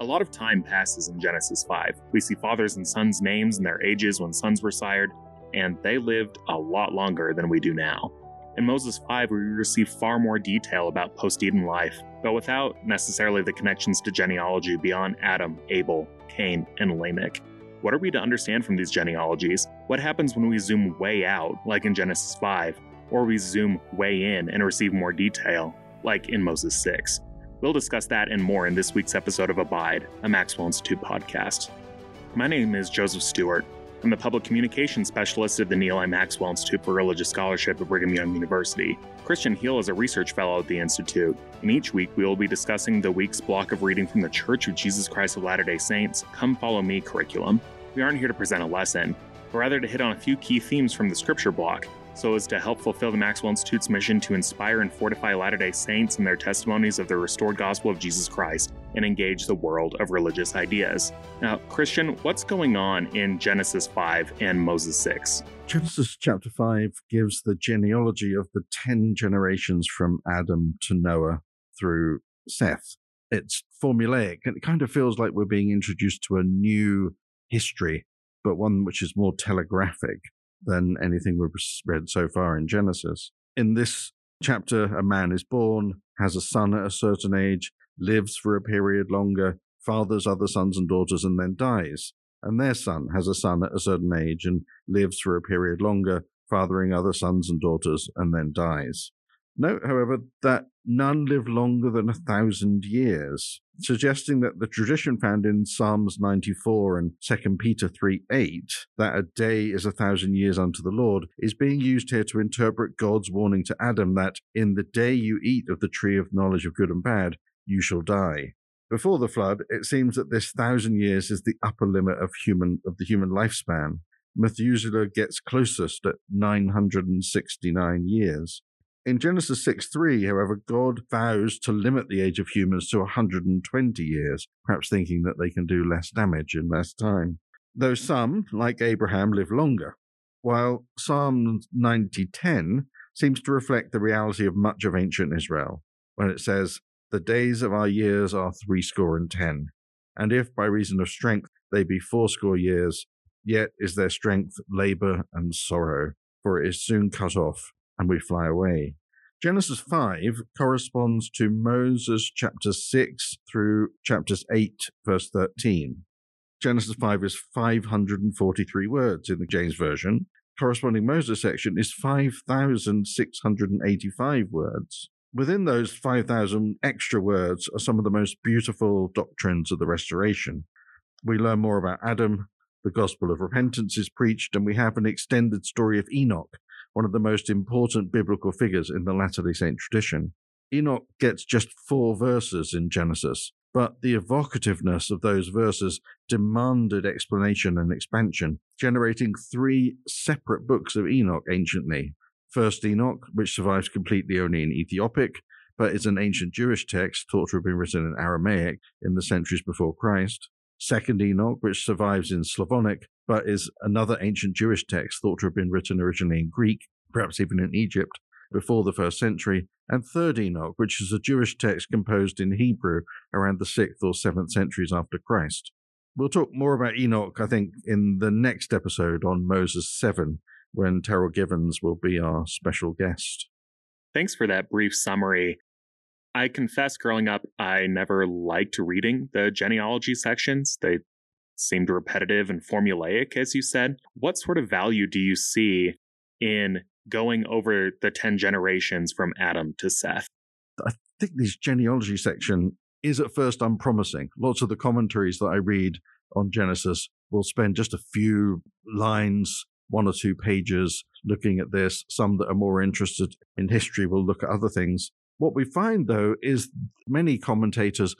A lot of time passes in Genesis 5. We see fathers and sons' names and their ages when sons were sired, and they lived a lot longer than we do now. In Moses 5, we receive far more detail about post Eden life, but without necessarily the connections to genealogy beyond Adam, Abel, Cain, and Lamech. What are we to understand from these genealogies? What happens when we zoom way out, like in Genesis 5, or we zoom way in and receive more detail, like in Moses 6? We'll discuss that and more in this week's episode of Abide, a Maxwell Institute podcast. My name is Joseph Stewart. I'm the public communications specialist at the Neal A. Maxwell Institute for Religious Scholarship at Brigham Young University. Kristian Heal is a research fellow at the Institute, and each week we will be discussing the week's block of reading from the Church of Jesus Christ of Latter day Saints Come Follow Me curriculum. We aren't here to present a lesson, but rather to hit on a few key themes from the scripture block so as to help fulfill the Maxwell Institute's mission to inspire and fortify Latter day Saints in their testimonies of the restored gospel of Jesus Christ and engage the world of religious ideas. Now, Kristian, what's going on in Genesis 5 and Moses 6? Genesis chapter 5 gives the genealogy of the 10 generations from Adam to Noah through Seth. It's formulaic, and it kind of feels like we're being introduced to a new history, but one which is more telegraphic than anything we've read so far in Genesis. In this chapter, a man is born, has a son at a certain age, lives for a period longer, fathers other sons and daughters, and then dies. And their son has a son at a certain age and lives for a period longer, fathering other sons and daughters, and then dies. Note, however, that none live longer than a thousand years, suggesting that the tradition found in Psalms 94 and 2 Peter 3 8, that a day is a thousand years unto the Lord, is being used here to interpret God's warning to Adam that in the day you eat of the tree of knowledge of good and bad, you shall die. Before the flood, it seems that this thousand years is the upper limit of human of the human lifespan. Methuselah gets closest at 969 years. In Genesis 6 3, however, God vows to limit the age of humans to 120 years, perhaps thinking that they can do less damage in less time. Though some, like Abraham, live longer. While Psalm 90:10 seems to reflect the reality of much of ancient Israel, when it says, The days of our years are threescore and ten, and if by reason of strength they be fourscore years, yet is their strength labor and sorrow, for it is soon cut off and we fly away. Genesis 5 corresponds to Moses chapter 6 through chapters 8, verse 13. Genesis 5 is 543 words in the James Version. Corresponding Moses section is 5,685 words. Within those 5,000 extra words are some of the most beautiful doctrines of the Restoration. We learn more about Adam, the gospel of repentance is preached, and we have an extended story of Enoch, one of the most important biblical figures in the Latter day Saint tradition. Enoch gets just four verses in Genesis, but the evocativeness of those verses demanded explanation and expansion, generating three separate books of Enoch anciently. First Enoch, which survives completely only in Ethiopic, but is an ancient Jewish text thought to have been written in Aramaic in the centuries before Christ. Second Enoch, which survives in Slavonic, but is another ancient Jewish text thought to have been written originally in Greek, perhaps even in Egypt, before the first century. And Third Enoch, which is a Jewish text composed in Hebrew around the 6th or 7th centuries after Christ. We'll talk more about Enoch, I think, in the next episode on Moses 7, when Terryl Givens will be our special guest. Thanks for that brief summary. I confess, growing up, I never liked reading the genealogy sections. They seemed repetitive and formulaic, as you said. What sort of value do you see in going over the 10 generations from Adam to Seth? I think this genealogy section is at first unpromising. Lots of the commentaries that I read on Genesis will spend just a few lines, one or two pages looking at this. Some that are more interested in history will look at other things. What we find, though, is many commentators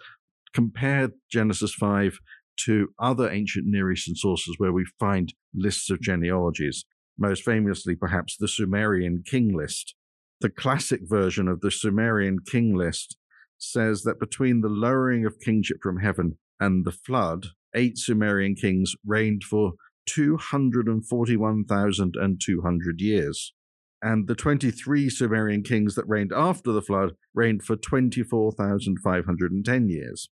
compare Genesis 5 to other ancient Near Eastern sources where we find lists of genealogies, most famously, perhaps, the Sumerian king list. The classic version of the Sumerian king list says that between the lowering of kingship from heaven and the flood, eight Sumerian kings reigned for 241,200 years and the 23 Sumerian kings that reigned after the flood reigned for 24,510 years.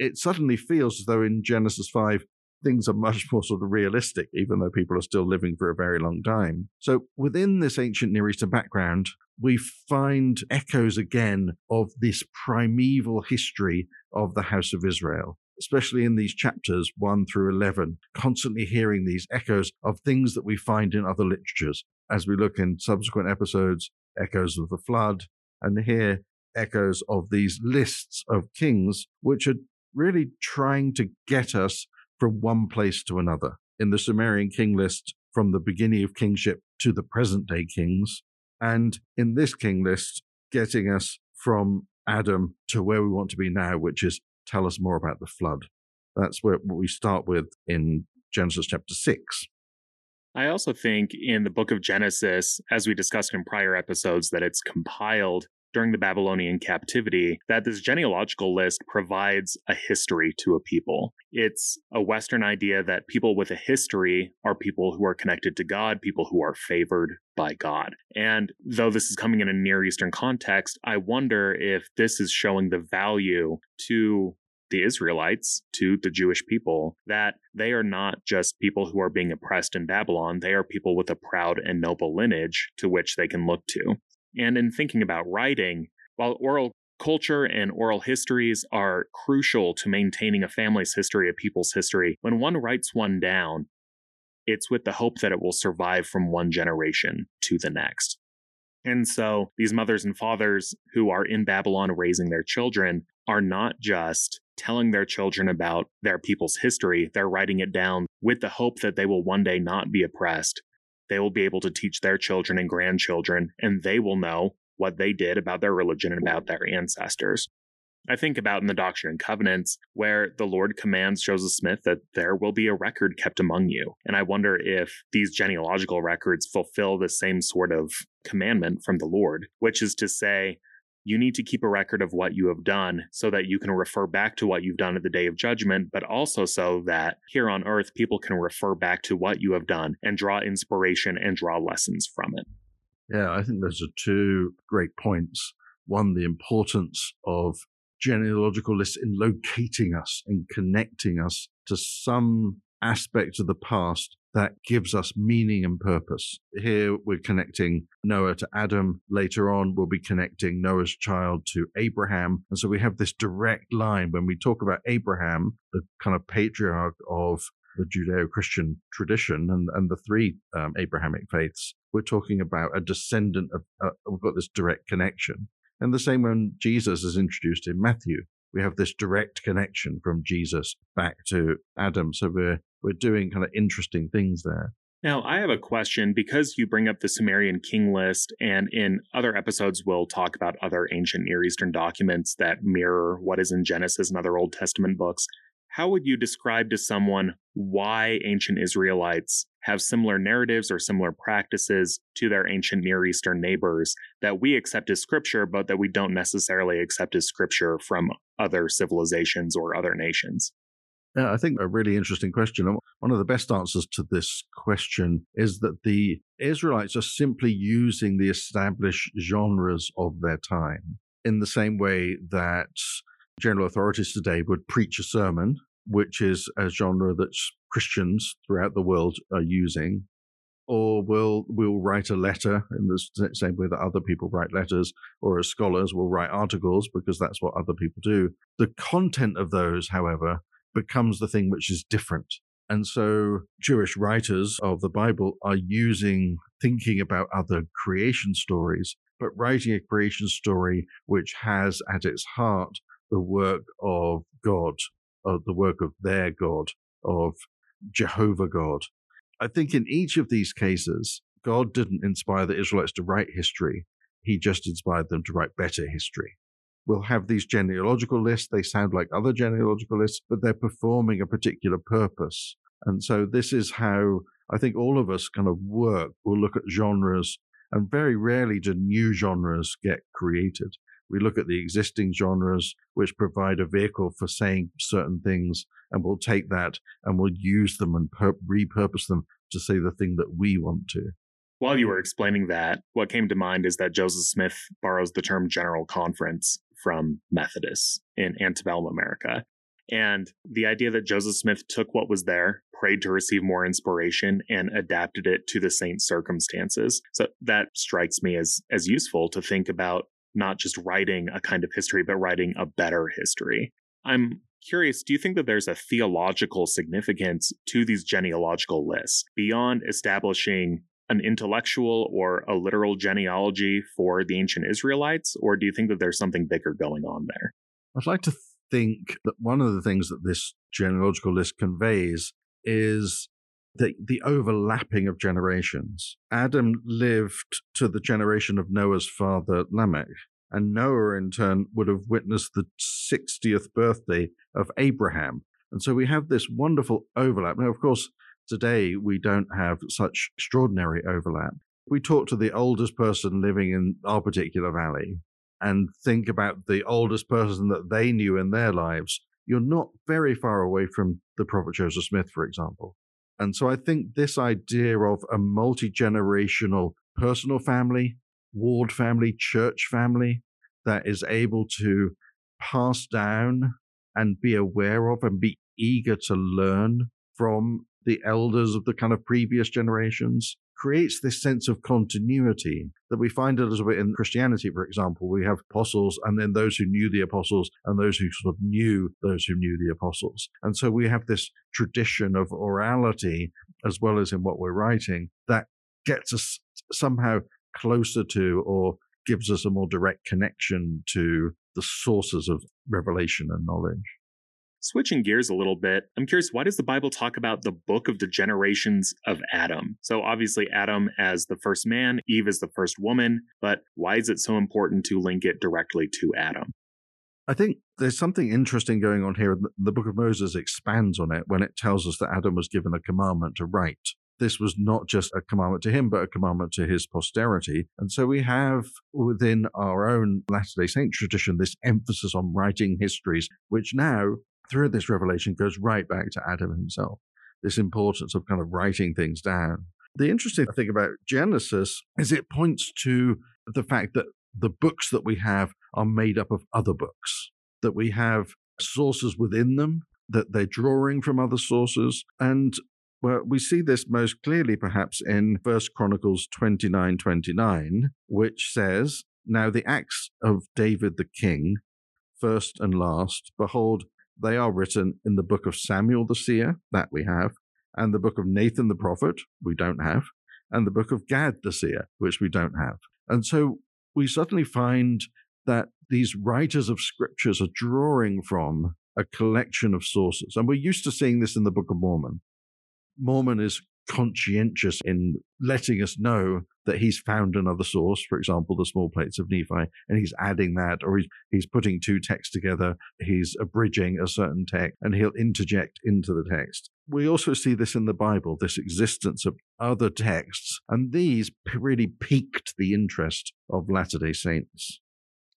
it suddenly feels as though in Genesis 5, things are much more sort of realistic, even though people are still living for a very long time. So within this ancient Near Eastern background, we find echoes again of this primeval history of the house of Israel. Especially in these chapters 1 through 11, constantly hearing these echoes of things that we find in other literatures. As we look in subsequent episodes, echoes of the flood, and here echoes of these lists of kings, which are really trying to get us from one place to another. In the Sumerian king list, from the beginning of kingship to the present day kings, and in this king list, getting us from Adam to where we want to be now, which is tell us more about the flood. That's where what we start with in Genesis chapter 6. I also think in the book of Genesis, as we discussed in prior episodes, that it's compiled during the Babylonian captivity that this genealogical list provides a history to a people. It's a Western idea that people with a history are people who are connected to God, people who are favored by God. And though this is coming in a Near Eastern context, I wonder if this is showing the value to the Israelites, to the Jewish people, that they are not just people who are being oppressed in Babylon. They are people with a proud and noble lineage to which they can look to. And in thinking about writing, while oral culture and oral histories are crucial to maintaining a family's history, a people's history, when one writes one down, it's with the hope that it will survive from one generation to the next. And so these mothers and fathers who are in Babylon raising their children are not just telling their children about their people's history, they're writing it down with the hope that they will one day not be oppressed, they will be able to teach their children and grandchildren, and they will know what they did about their religion and about their ancestors. I think about in the Doctrine and Covenants, where the Lord commands Joseph Smith that there will be a record kept among you. And I wonder if these genealogical records fulfill the same sort of commandment from the Lord, which is to say, you need to keep a record of what you have done so that you can refer back to what you've done at the day of judgment, but also so that here on earth, people can refer back to what you have done and draw inspiration and draw lessons from it. Yeah, I think those are two great points. One, the importance of genealogical lists in locating us and connecting us to some aspect of the past that gives us meaning and purpose. Here we're connecting Noah to Adam. Later on, we'll be connecting Noah's child to Abraham. And so we have this direct line when we talk about Abraham, the kind of patriarch of the Judeo Christian tradition and, and the three um, Abrahamic faiths. We're talking about a descendant of, uh, we've got this direct connection. And the same when Jesus is introduced in Matthew we have this direct connection from Jesus back to Adam. So we're we're doing kind of interesting things there. Now, I have a question because you bring up the Sumerian king list, and in other episodes, we'll talk about other ancient Near Eastern documents that mirror what is in Genesis and other Old Testament books. How would you describe to someone why ancient Israelites have similar narratives or similar practices to their ancient Near Eastern neighbors that we accept as scripture, but that we don't necessarily accept as scripture from other civilizations or other nations? Yeah, I think a really interesting question. One of the best answers to this question is that the Israelites are simply using the established genres of their time in the same way that general authorities today would preach a sermon, which is a genre that Christians throughout the world are using, or will will write a letter in the same way that other people write letters, or as scholars will write articles because that's what other people do. The content of those, however, becomes the thing which is different. And so Jewish writers of the Bible are using thinking about other creation stories, but writing a creation story which has at its heart the work of God, of the work of their God, of Jehovah God. I think in each of these cases, God didn't inspire the Israelites to write history. He just inspired them to write better history. We'll have these genealogical lists. They sound like other genealogical lists, but they're performing a particular purpose. And so this is how I think all of us kind of work. We'll look at genres and very rarely do new genres get created. We look at the existing genres, which provide a vehicle for saying certain things, and we'll take that and we'll use them and per- repurpose them to say the thing that we want to. While you were explaining that, what came to mind is that Joseph Smith borrows the term General Conference from Methodists in antebellum America. And the idea that Joseph Smith took what was there, prayed to receive more inspiration, and adapted it to the saint's circumstances. So that strikes me as as useful to think about not just writing a kind of history, but writing a better history. I'm curious, do you think that there's a theological significance to these genealogical lists beyond establishing an intellectual or a literal genealogy for the ancient Israelites? Or do you think that there's something bigger going on there? I'd like to think that one of the things that this genealogical list conveys is the, the overlapping of generations. Adam lived to the generation of Noah's father, Lamech, and Noah, in turn, would have witnessed the 60th birthday of Abraham. And so we have this wonderful overlap. Now, of course, today we don't have such extraordinary overlap. We talk to the oldest person living in our particular valley and think about the oldest person that they knew in their lives. You're not very far away from the Prophet Joseph Smith, for example. And so I think this idea of a multi generational personal family, ward family, church family that is able to pass down and be aware of and be eager to learn from the elders of the kind of previous generations creates this sense of continuity that we find a little bit in Christianity, for example. We have apostles and then those who knew the apostles and those who sort of knew those who knew the apostles. And so we have this tradition of orality as well as in what we're writing that gets us somehow closer to or gives us a more direct connection to the sources of revelation and knowledge. Switching gears a little bit, I'm curious, why does the Bible talk about the book of the generations of Adam? So, obviously, Adam as the first man, Eve as the first woman, but why is it so important to link it directly to Adam? I think there's something interesting going on here. The book of Moses expands on it when it tells us that Adam was given a commandment to write. This was not just a commandment to him, but a commandment to his posterity. And so we have within our own Latter day Saint tradition this emphasis on writing histories, which now through this revelation goes right back to Adam himself. This importance of kind of writing things down. The interesting thing about Genesis is it points to the fact that the books that we have are made up of other books, that we have sources within them, that they're drawing from other sources. And well, we see this most clearly perhaps in First Chronicles 29 29, which says, Now the acts of David the king, first and last, behold, they are written in the book of Samuel the seer, that we have, and the book of Nathan the prophet, we don't have, and the book of Gad the seer, which we don't have. And so we suddenly find that these writers of scriptures are drawing from a collection of sources. And we're used to seeing this in the Book of Mormon. Mormon is conscientious in letting us know that he's found another source, for example, the small plates of Nephi, and he's adding that, or he's, he's putting two texts together, he's abridging a certain text, and he'll interject into the text. We also see this in the Bible, this existence of other texts, and these really piqued the interest of Latter day Saints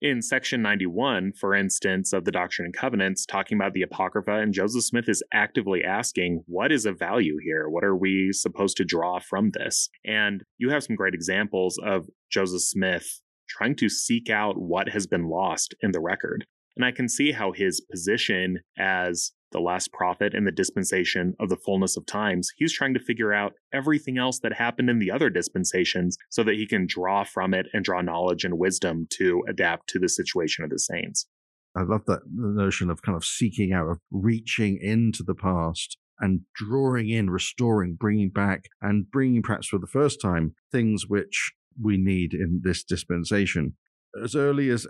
in section 91, for instance, of the Doctrine and Covenants, talking about the Apocrypha, and Joseph Smith is actively asking, what is of value here? What are we supposed to draw from this? And you have some great examples of Joseph Smith trying to seek out what has been lost in the record. And I can see how his position as the last prophet in the dispensation of the fullness of times, he's trying to figure out everything else that happened in the other dispensations so that he can draw from it and draw knowledge and wisdom to adapt to the situation of the saints. I love that notion of kind of seeking out, of reaching into the past and drawing in, restoring, bringing back, and bringing perhaps for the first time things which we need in this dispensation. As early as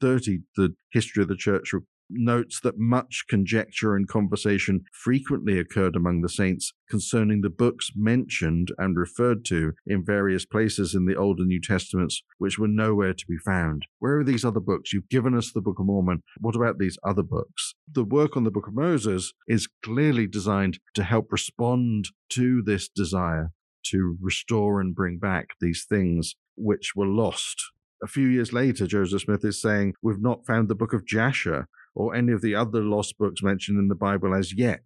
1830, the history of the church notes that much conjecture and conversation frequently occurred among the saints concerning the books mentioned and referred to in various places in the Old and New Testaments, which were nowhere to be found. Where are these other books? You've given us the Book of Mormon. What about these other books? The work on the Book of Moses is clearly designed to help respond to this desire to restore and bring back these things which were lost a few years later, Joseph Smith is saying, We've not found the book of Jasher or any of the other lost books mentioned in the Bible as yet,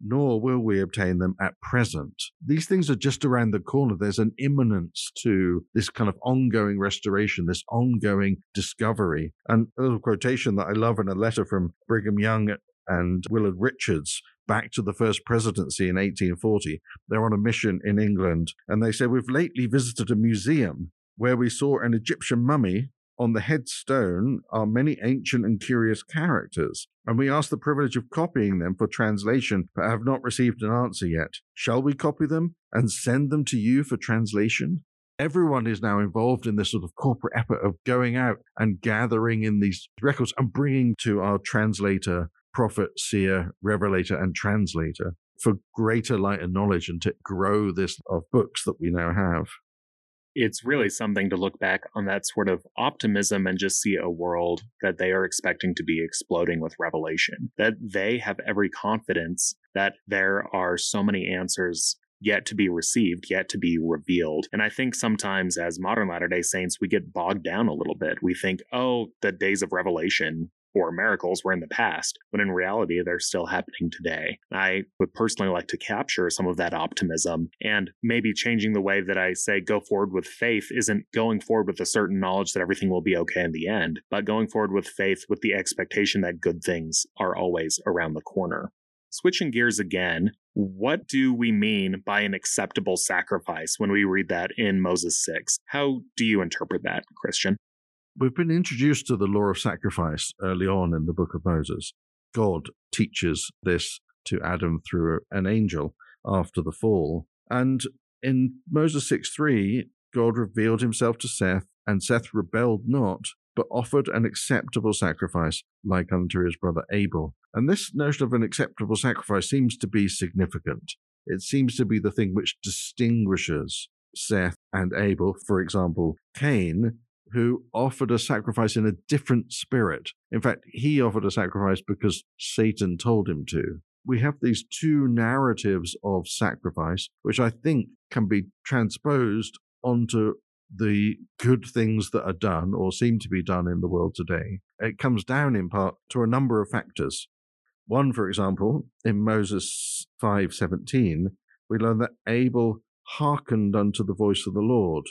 nor will we obtain them at present. These things are just around the corner. There's an imminence to this kind of ongoing restoration, this ongoing discovery. And a little quotation that I love in a letter from Brigham Young and Willard Richards back to the first presidency in 1840. They're on a mission in England, and they say, We've lately visited a museum where we saw an Egyptian mummy. On the headstone are many ancient and curious characters, and we ask the privilege of copying them for translation, but have not received an answer yet. Shall we copy them and send them to you for translation? Everyone is now involved in this sort of corporate effort of going out and gathering in these records and bringing to our translator prophet, seer, revelator, and translator for greater light and knowledge and to grow this of books that we now have. It's really something to look back on that sort of optimism and just see a world that they are expecting to be exploding with revelation. That they have every confidence that there are so many answers yet to be received, yet to be revealed. And I think sometimes as modern Latter day Saints, we get bogged down a little bit. We think, oh, the days of revelation or miracles were in the past, but in reality, they're still happening today. I would personally like to capture some of that optimism and maybe changing the way that I say go forward with faith isn't going forward with a certain knowledge that everything will be okay in the end, but going forward with faith with the expectation that good things are always around the corner. Switching gears again, what do we mean by an acceptable sacrifice when we read that in Moses 6? How do you interpret that, Kristian? We've been introduced to the law of sacrifice early on in the book of Moses. God teaches this to Adam through an angel after the fall. And in Moses 6 3, God revealed himself to Seth, and Seth rebelled not, but offered an acceptable sacrifice like unto his brother Abel. And this notion of an acceptable sacrifice seems to be significant. It seems to be the thing which distinguishes Seth and Abel. For example, Cain who offered a sacrifice in a different spirit. In fact, he offered a sacrifice because Satan told him to. We have these two narratives of sacrifice, which I think can be transposed onto the good things that are done or seem to be done in the world today. It comes down in part to a number of factors. One, for example, in Moses 5:17, we learn that Abel hearkened unto the voice of the Lord.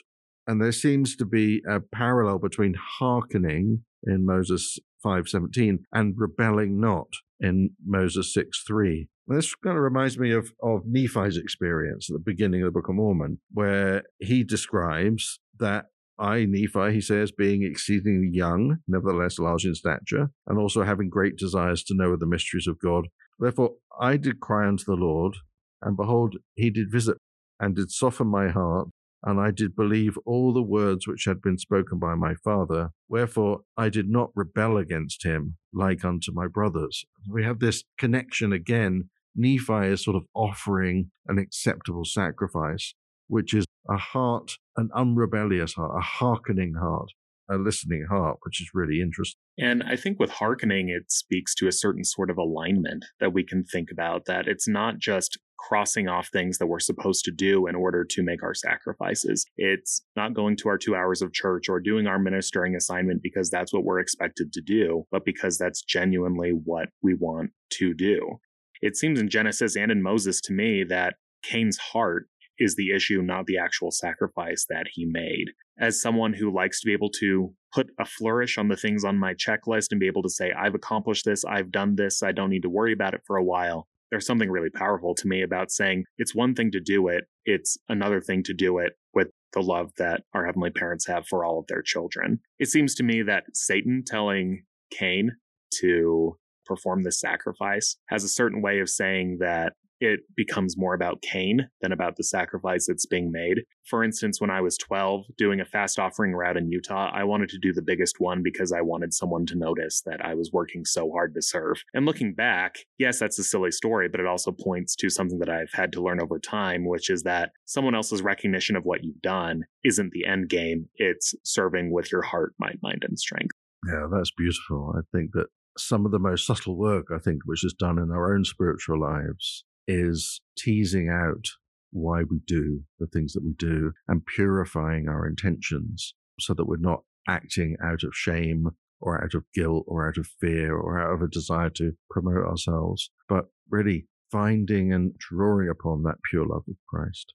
And there seems to be a parallel between hearkening in Moses 5:17 and rebelling not in Moses 6:3. This kind of reminds me of, of Nephi's experience at the beginning of the Book of Mormon, where he describes that I, Nephi, he says, being exceedingly young, nevertheless large in stature, and also having great desires to know of the mysteries of God. Therefore I did cry unto the Lord, and behold, he did visit and did soften my heart, and I did believe all the words which had been spoken by my father. Wherefore I did not rebel against him like unto my brothers. We have this connection again. Nephi is sort of offering an acceptable sacrifice, which is a heart, an unrebellious heart, a hearkening heart, a listening heart, which is really interesting. And I think with hearkening, it speaks to a certain sort of alignment that we can think about that it's not just crossing off things that we're supposed to do in order to make our sacrifices. It's not going to our two hours of church or doing our ministering assignment because that's what we're expected to do, but because that's genuinely what we want to do. It seems in Genesis and in Moses to me that Cain's heart is the issue, not the actual sacrifice that he made. As someone who likes to be able to put a flourish on the things on my checklist and be able to say, I've accomplished this, I've done this, I don't need to worry about it for a while, there's something really powerful to me about saying it's one thing to do it, it's another thing to do it with the love that our heavenly parents have for all of their children. It seems to me that Satan telling Cain to perform this sacrifice has a certain way of saying that it becomes more about Cain than about the sacrifice that's being made. For instance, when I was 12 doing a fast offering route in Utah, I wanted to do the biggest one because I wanted someone to notice that I was working so hard to serve. And looking back, yes, that's a silly story, but it also points to something that I've had to learn over time, which is that someone else's recognition of what you've done isn't the end game. It's serving with your heart, mind, mind, and strength. Yeah, that's beautiful. I think that some of the most subtle work, I think, which is done in our own spiritual lives is teasing out why we do the things that we do and purifying our intentions so that we're not acting out of shame or out of guilt or out of fear or out of a desire to promote ourselves, but really finding and drawing upon that pure love of Christ.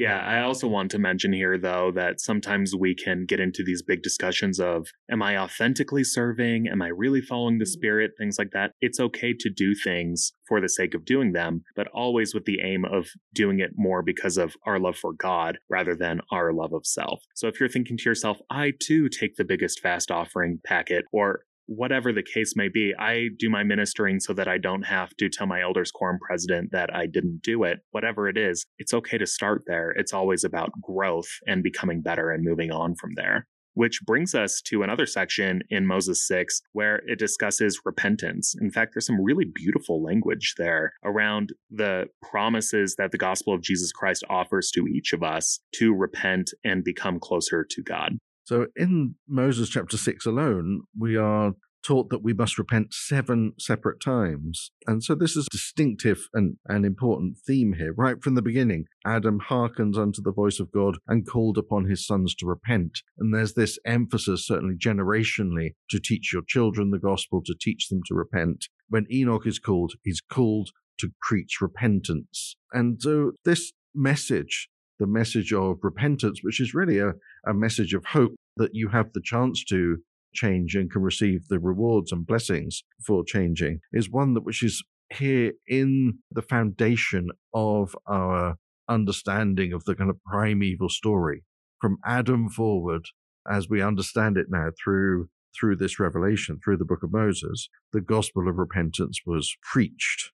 Yeah, I also want to mention here, though, that sometimes we can get into these big discussions of, am I authentically serving? Am I really following the mm-hmm. spirit? Things like that. It's okay to do things for the sake of doing them, but always with the aim of doing it more because of our love for God rather than our love of self. So if you're thinking to yourself, I too take the biggest fast offering packet, or whatever the case may be, I do my ministering so that I don't have to tell my elders quorum president that I didn't do it. Whatever it is, it's okay to start there. It's always about growth and becoming better and moving on from there. Which brings us to another section in Moses 6 where it discusses repentance. In fact, there's some really beautiful language there around the promises that the gospel of Jesus Christ offers to each of us to repent and become closer to God. So in Moses chapter 6 alone, we are taught that we must repent seven separate times. And so this is distinctive and an important theme here. Right from the beginning, Adam hearkens unto the voice of God and called upon his sons to repent. And there's this emphasis, certainly generationally, to teach your children the gospel, to teach them to repent. When Enoch is called, he's called to preach repentance. And so this message the message of repentance, which is really a, a message of hope that you have the chance to change and can receive the rewards and blessings for changing, is one that which is here in the foundation of our understanding of the kind of primeval story. From Adam forward, as we understand it now through through this revelation, through the book of Moses, the gospel of repentance was preached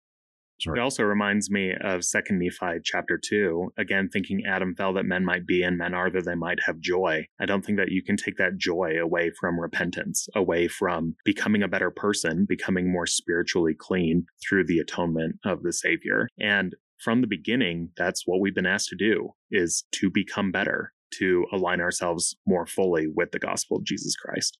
It also reminds me of Second Nephi chapter two. Again, thinking Adam fell that men might be and men are that they might have joy. I don't think that you can take that joy away from repentance, away from becoming a better person, becoming more spiritually clean through the atonement of the Savior. And from the beginning, that's what we've been asked to do is to become better, to align ourselves more fully with the gospel of Jesus Christ.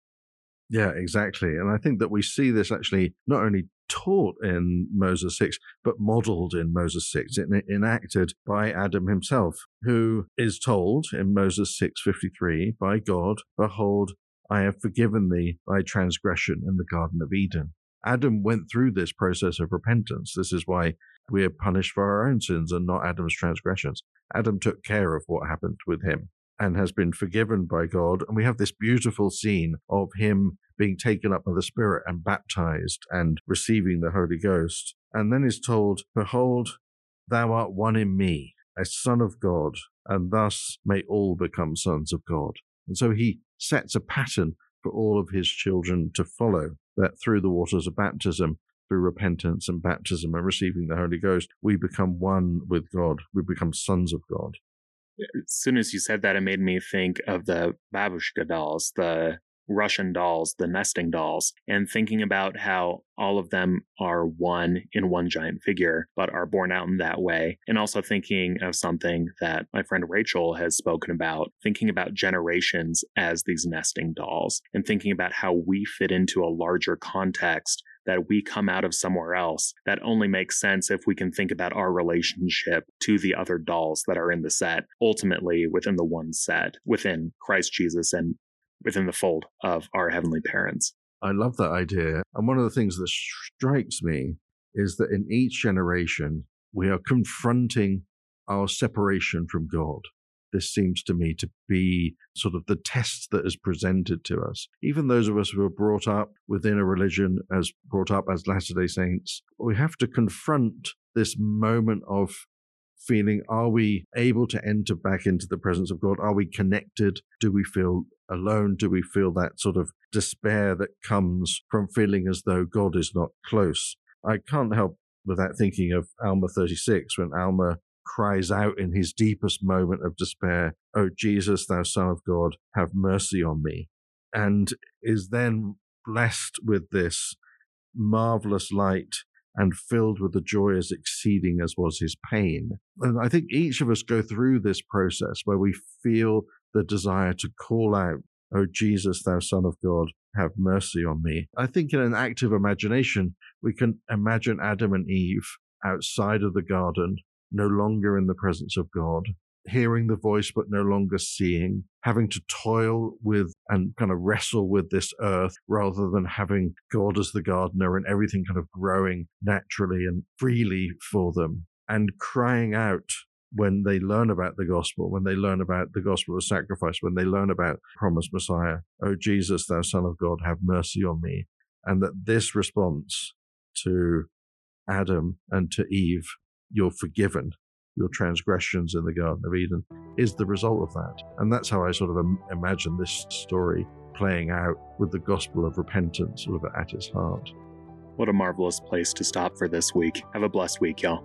Yeah, exactly. And I think that we see this actually not only taught in Moses 6, but modeled in Moses 6, enacted by Adam himself, who is told in Moses 6:53 by God, "Behold, I have forgiven thee thy transgression in the Garden of Eden." Adam went through this process of repentance. This is why we are punished for our own sins and not Adam's transgressions. Adam took care of what happened with him and has been forgiven by God. And we have this beautiful scene of him being taken up by the Spirit and baptized and receiving the Holy Ghost. And then is told, Behold, thou art one in me, a son of God, and thus may all become sons of God. And so he sets a pattern for all of his children to follow that through the waters of baptism, through repentance and baptism and receiving the Holy Ghost, we become one with God. We become sons of God as soon as you said that, it made me think of the babushka dolls, the Russian dolls, the nesting dolls, and thinking about how all of them are one in one giant figure, but are born out in that way. And also thinking of something that my friend Rachel has spoken about, thinking about generations as these nesting dolls, and thinking about how we fit into a larger context that we come out of somewhere else that only makes sense if we can think about our relationship to the other dolls that are in the set, ultimately within the one set, within Christ Jesus and within the fold of our heavenly parents. I love that idea. And one of the things that strikes me is that in each generation, we are confronting our separation from God this seems to me to be sort of the test that is presented to us. Even those of us who are brought up within a religion, as brought up as Latter day Saints, we have to confront this moment of feeling are we able to enter back into the presence of God? Are we connected? Do we feel alone? Do we feel that sort of despair that comes from feeling as though God is not close? I can't help without thinking of Alma 36 when Alma cries out in his deepest moment of despair, O Jesus, thou Son of God, have mercy on me, and is then blessed with this marvelous light and filled with the joy as exceeding as was his pain. And I think each of us go through this process where we feel the desire to call out, O Jesus, thou Son of God, have mercy on me. I think in an active imagination, we can imagine Adam and Eve outside of the garden no longer in the presence of God, hearing the voice but no longer seeing, having to toil with and kind of wrestle with this earth rather than having God as the gardener and everything kind of growing naturally and freely for them, and crying out when they learn about the gospel, when they learn about the gospel of sacrifice, when they learn about promised Messiah, oh Jesus, thou Son of God, have mercy on me. And that this response to Adam and to Eve, you're forgiven, your transgressions in the Garden of Eden, is the result of that. And that's how I sort of imagine this story playing out with the gospel of repentance sort of at its heart. What a marvelous place to stop for this week. Have a blessed week, y'all.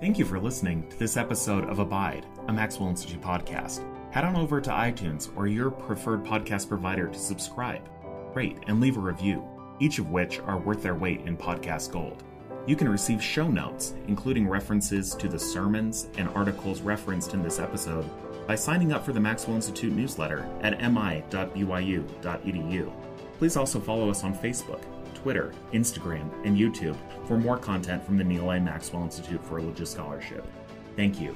Thank you for listening to this episode of Abide, a Maxwell Institute podcast. Head on over to iTunes or your preferred podcast provider to subscribe, rate, and leave a review, each of which are worth their weight in podcast gold. You can receive show notes, including references to the sermons and articles referenced in this episode, by signing up for the Maxwell Institute newsletter at mi.byu.edu. Please also follow us on Facebook, Twitter, Instagram, and YouTube for more content from the Neal A. Maxwell Institute for Religious Scholarship. Thank you.